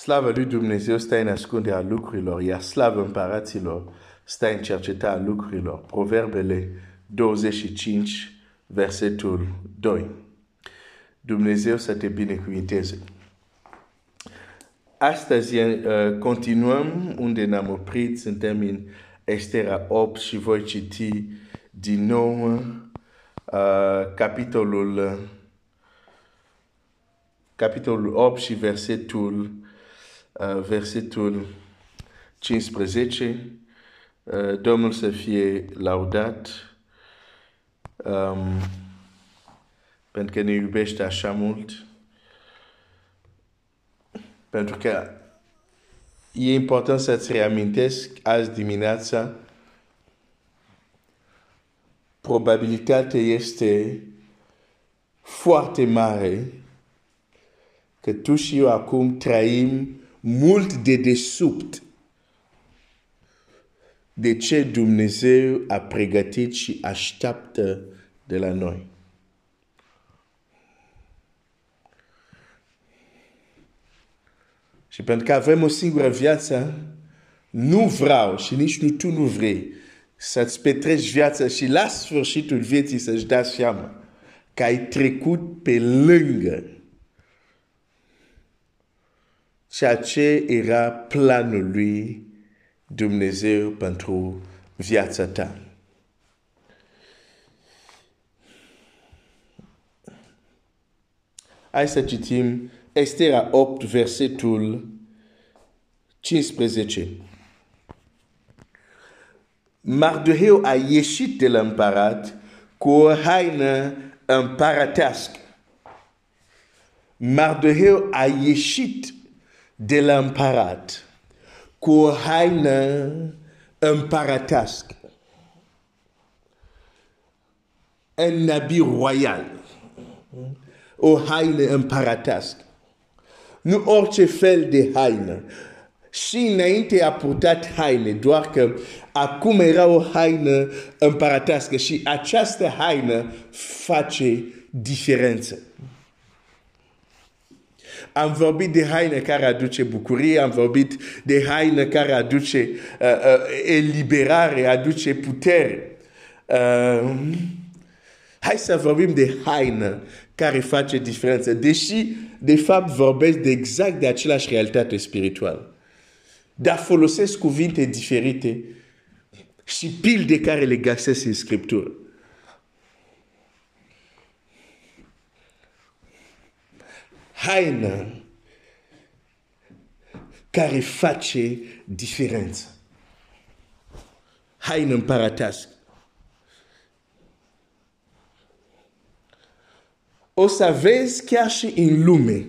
Slava lui Dumnezeu stă în ascunderea lucrurilor, iar slava împăraților stă în cercetarea lucrurilor. Proverbele 25, versetul 2. Dumnezeu să te binecuvinteze. Astăzi uh, continuăm unde ne-am oprit, suntem în Estera 8 și voi citi din nou uh, capitolul, capitolul 8 și versetul, uh, versetul 15. Uh, Domnul să fie laudat um, pentru că ne iubește așa mult. Pentru că e important să-ți reamintesc azi dimineața probabilitatea este foarte mare că tu și eu acum trăim mult de desubt de ce Dumnezeu a pregătit și așteaptă de la noi. Și pentru că avem o singură viață, nu vreau și nici nu tu nu vrei să-ți petreci viața și la sfârșitul vieții să-și dea seama că ai trecut pe lângă ceea ce era planul lui Dumnezeu pentru viața ta. Hai să citim Estera 8, versetul 15. Mardoheu a ieșit de la împărat cu o haină împărătească. Mardoheu a ieșit de la împărat cu o haină împărătească. Un nabi royal. O haină împărătească. Nu orice fel de haină. Și înainte a purtat haine, doar că acum era o haină împărătească și această haină face diferență. Am vorbit de haine care aduce bucurie, am vorbit de haine care aduce uh, uh, eliberare, aduce putere. Uh, hai să vorbim de haine care face diferență, deși de fapt vorbesc de exact de același realitate spirituală. Dar folosesc cuvinte diferite și pilde care le găsesc în Scriptură. Haină care face diferență. Haină împărătească. O să vezi chiar și în lume,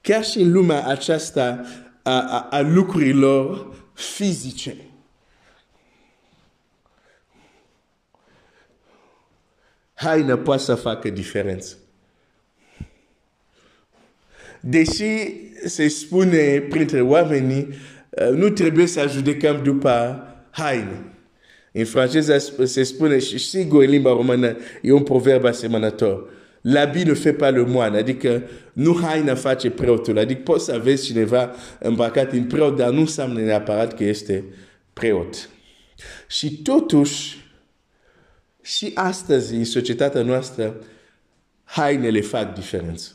chiar și în lumea aceasta a, a, a lucrurilor fizice. Haină poate să facă diferență. Deși se spune printre oamenii, nu trebuie să judecăm după haine. În franceză se spune, și sigur în limba română e un proverb asemănător. L'habit ne fait pas le moine, adică nu haina face preotul, adică poți să vezi cineva îmbrăcat în preot, dar nu înseamnă neapărat că este preot. Și totuși, și astăzi, în societatea noastră, hainele fac diferență.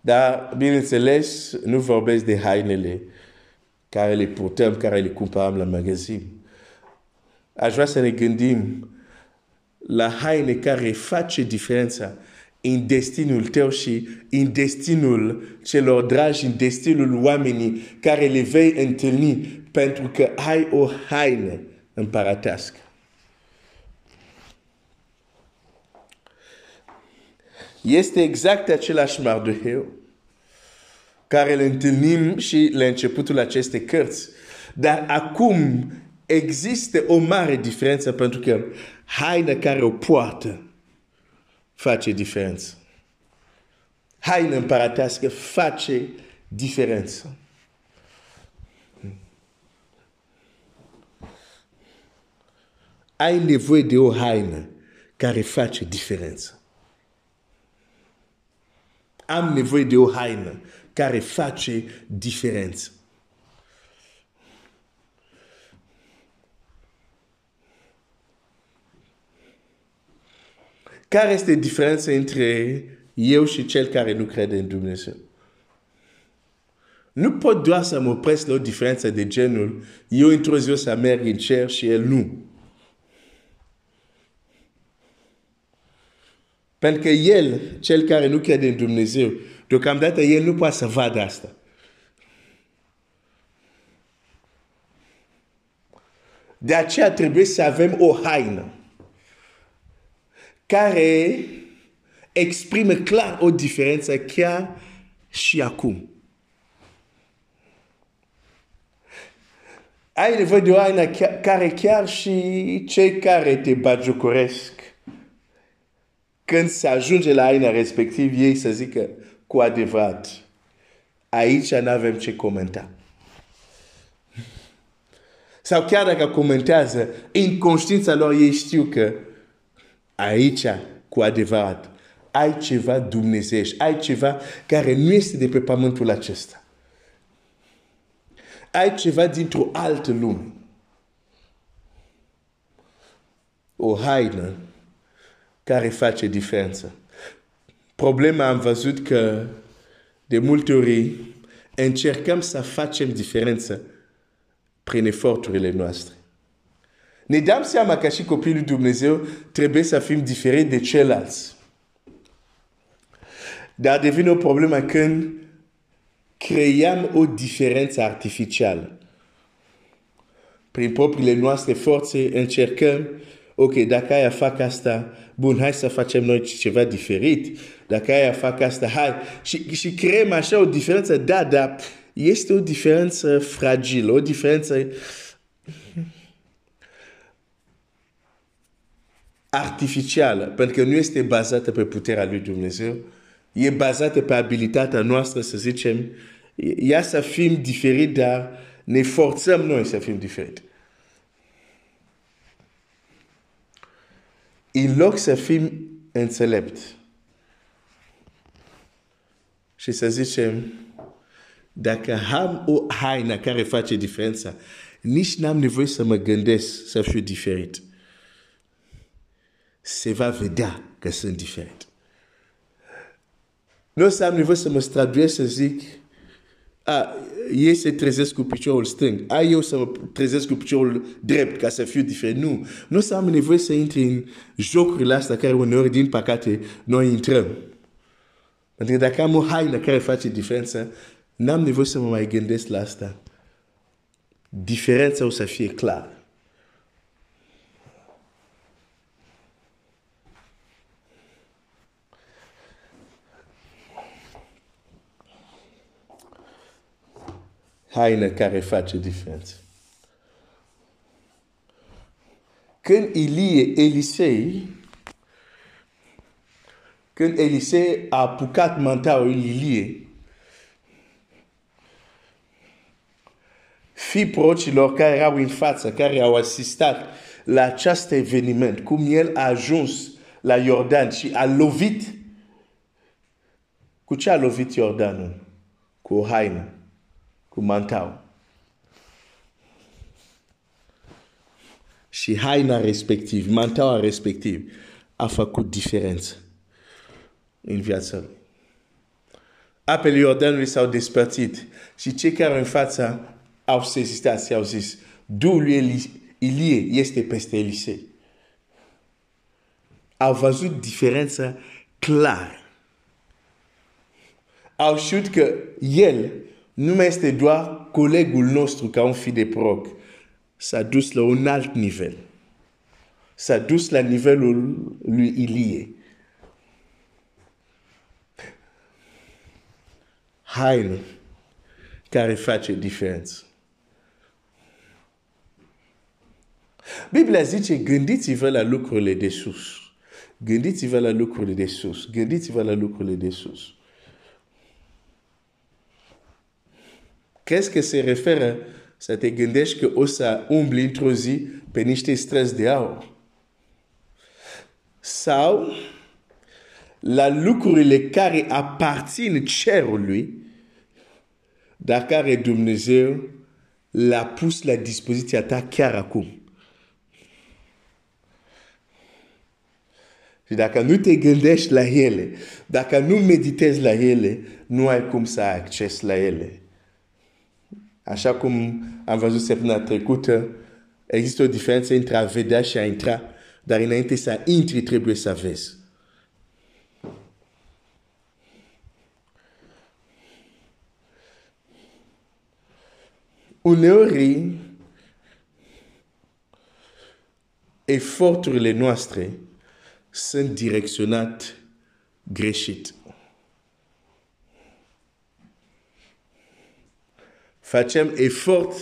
Dar, bineînțeles, nu vorbesc de hainele care le purtăm, care le cumpărăm la magazin. Aș vrea să ne gândim la haine care face diferența în destinul tău și în destinul celor dragi, în destinul oamenii care le vei întâlni pentru că ai o haină împărătească. Este exact același Mardoheu care îl întâlnim și la începutul acestei cărți. Dar acum există o mare diferență pentru că haina care o poartă face diferență. Haina împărătească face diferență. Ai nevoie de o haină care face diferență. am nevoie de o haină care face diferență. Care este diferența între eu și cel care nu crede în Dumnezeu? Nu pot doar să mă opresc la o diferență de genul, eu într-o zi o să merg în cer și el nu. Pentru că el, cel care nu crede în Dumnezeu, deocamdată el nu poate să vadă asta. De aceea trebuie să avem o haină care exprimă clar o diferență chiar și acum. Ai nevoie de o haină care chiar și cei care te bagiocoresc când se ajunge la haina respectiv, ei să zică cu adevărat, aici nu avem ce comenta. Sau chiar dacă comentează, în conștiința lor ei știu că aici, cu adevărat, ai ceva dumnezeiești, ai ceva care nu este de pe pământul acesta. Ai ceva dintr-o altă lume. O haină care face diferență. Problema am văzut că de multe ori încercăm să facem diferență prin eforturile noastre. Ne dăm seama că și copilul Dumnezeu trebuie să fim diferit de ceilalți. Dar devine o problemă când creăm o diferență artificială. Prin propriile noastre forțe încercăm, ok, dacă aia fac asta, bun, hai să facem noi ceva diferit. Dacă aia fac asta, hai. Și, și creăm așa o diferență, da, dar este o diferență fragilă, o diferență artificială, pentru că nu este bazată pe puterea lui Dumnezeu, e bazată pe abilitatea noastră, să zicem, ea să fim diferit, dar ne forțăm noi să fim diferit. În loc să fim înțelept și să zicem, dacă am o haină care face diferența, nici n-am nevoie să mă gândesc să fiu diferit. Se va vedea că sunt diferit. Nu o să am nevoie să mă străduiesc să zic, a, ei se trezesc cu piciorul stâng, a, eu să mă trezesc cu piciorul drept ca să fiu diferit. Nu. Nu o să am nevoie să intri în jocurile astea care uneori, din păcate, noi intrăm. Pentru că dacă am o haină care face diferență, n-am nevoie să mă mai gândesc la asta. Diferența o să fie clară. Haină care face diferență. Când Ilie, Elisei, când Elisei a apucat mantaul Ilie, fii procilor care erau în față, care au asistat la acest eveniment, cum el a ajuns la Iordan și a lovit. Cu ce a lovit Iordanul? Cu o haină cu mantaul. Și haina respectiv, mantaua respectiv, a făcut diferență în viața lui. Apele Iordanului s-au despărțit și cei care în fața au sesizat și au zis, Duhul lui Ilie este peste Elisei. Au văzut diferența clară. Au știut că el nu mai este doar colegul nostru ca un fi de proc. S-a dus la un alt nivel. S-a dus la nivelul lui Ilie. Haină care face diferență. Biblia zice, gândiți-vă la lucrurile de sus. Gândiți-vă la lucrurile de sus. Gândiți-vă la lucrurile de sus. Crezi că se referă să te gândești că o să umbli într-o zi pe niște stres de aur? Sau la lucrurile care aparțin cerului, dar care Dumnezeu l-a pus la dispoziția ta chiar acum. Și dacă nu te gândești la ele, dacă nu meditezi la ele, nu ai cum să ai acces la ele. Așa cum am văzut săptămâna trecută, există o diferență între a vedea și a intra, dar înainte să intri trebuie să vezi. Uneori, eforturile noastre sunt direcționate greșit. Facem efort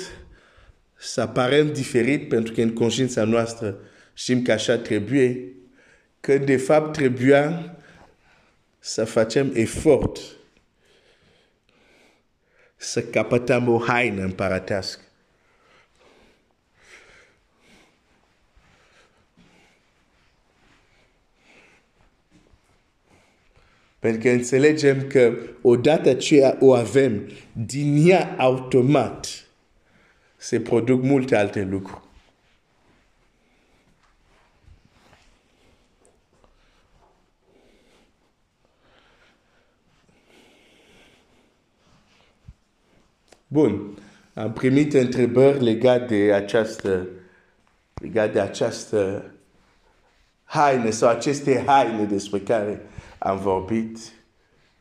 să parem diferit pentru că în conștiința noastră știm că așa trebuie, că de fapt trebuia să facem efort să capătăm o haină împărătească. Pentru că înțelegem că odată ce o avem, din ea automat se produc multe alte lucruri. Bun. Am primit întrebări legate de această, legate de această haine sau aceste haine despre care am vorbit.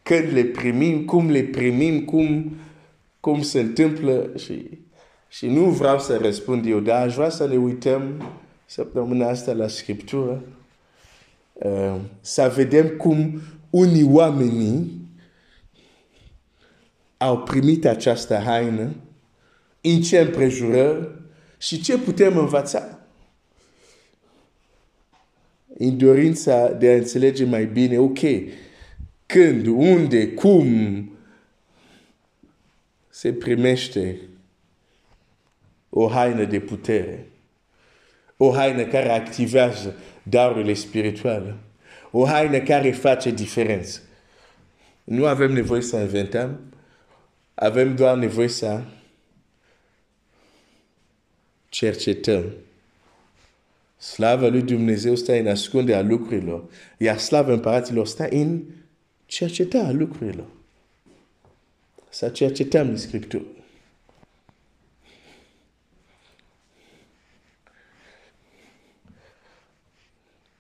Când le primim, cum le primim, cum, cum se întâmplă și, și nu vreau să răspund eu, dar aș vrea să ne uităm săptămâna asta la Scriptură, uh, să vedem cum unii oameni au primit această haină, în ce împrejurări și ce putem învăța. În dorința de a înțelege mai bine, ok, când, unde, cum se primește o haină de putere, o haină care activează darurile spirituale, o haină care face diferență. Nu avem nevoie să inventăm, avem doar nevoie să cercetăm. Slava lui Dumnezeu stă în ascunderea lucrurilor, iar slava împăraților stă în cercetarea lucrurilor. Să cercetăm în Scriptură.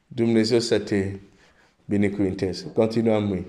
Dumnezeu să te binecuvinteze. Continuăm mâine.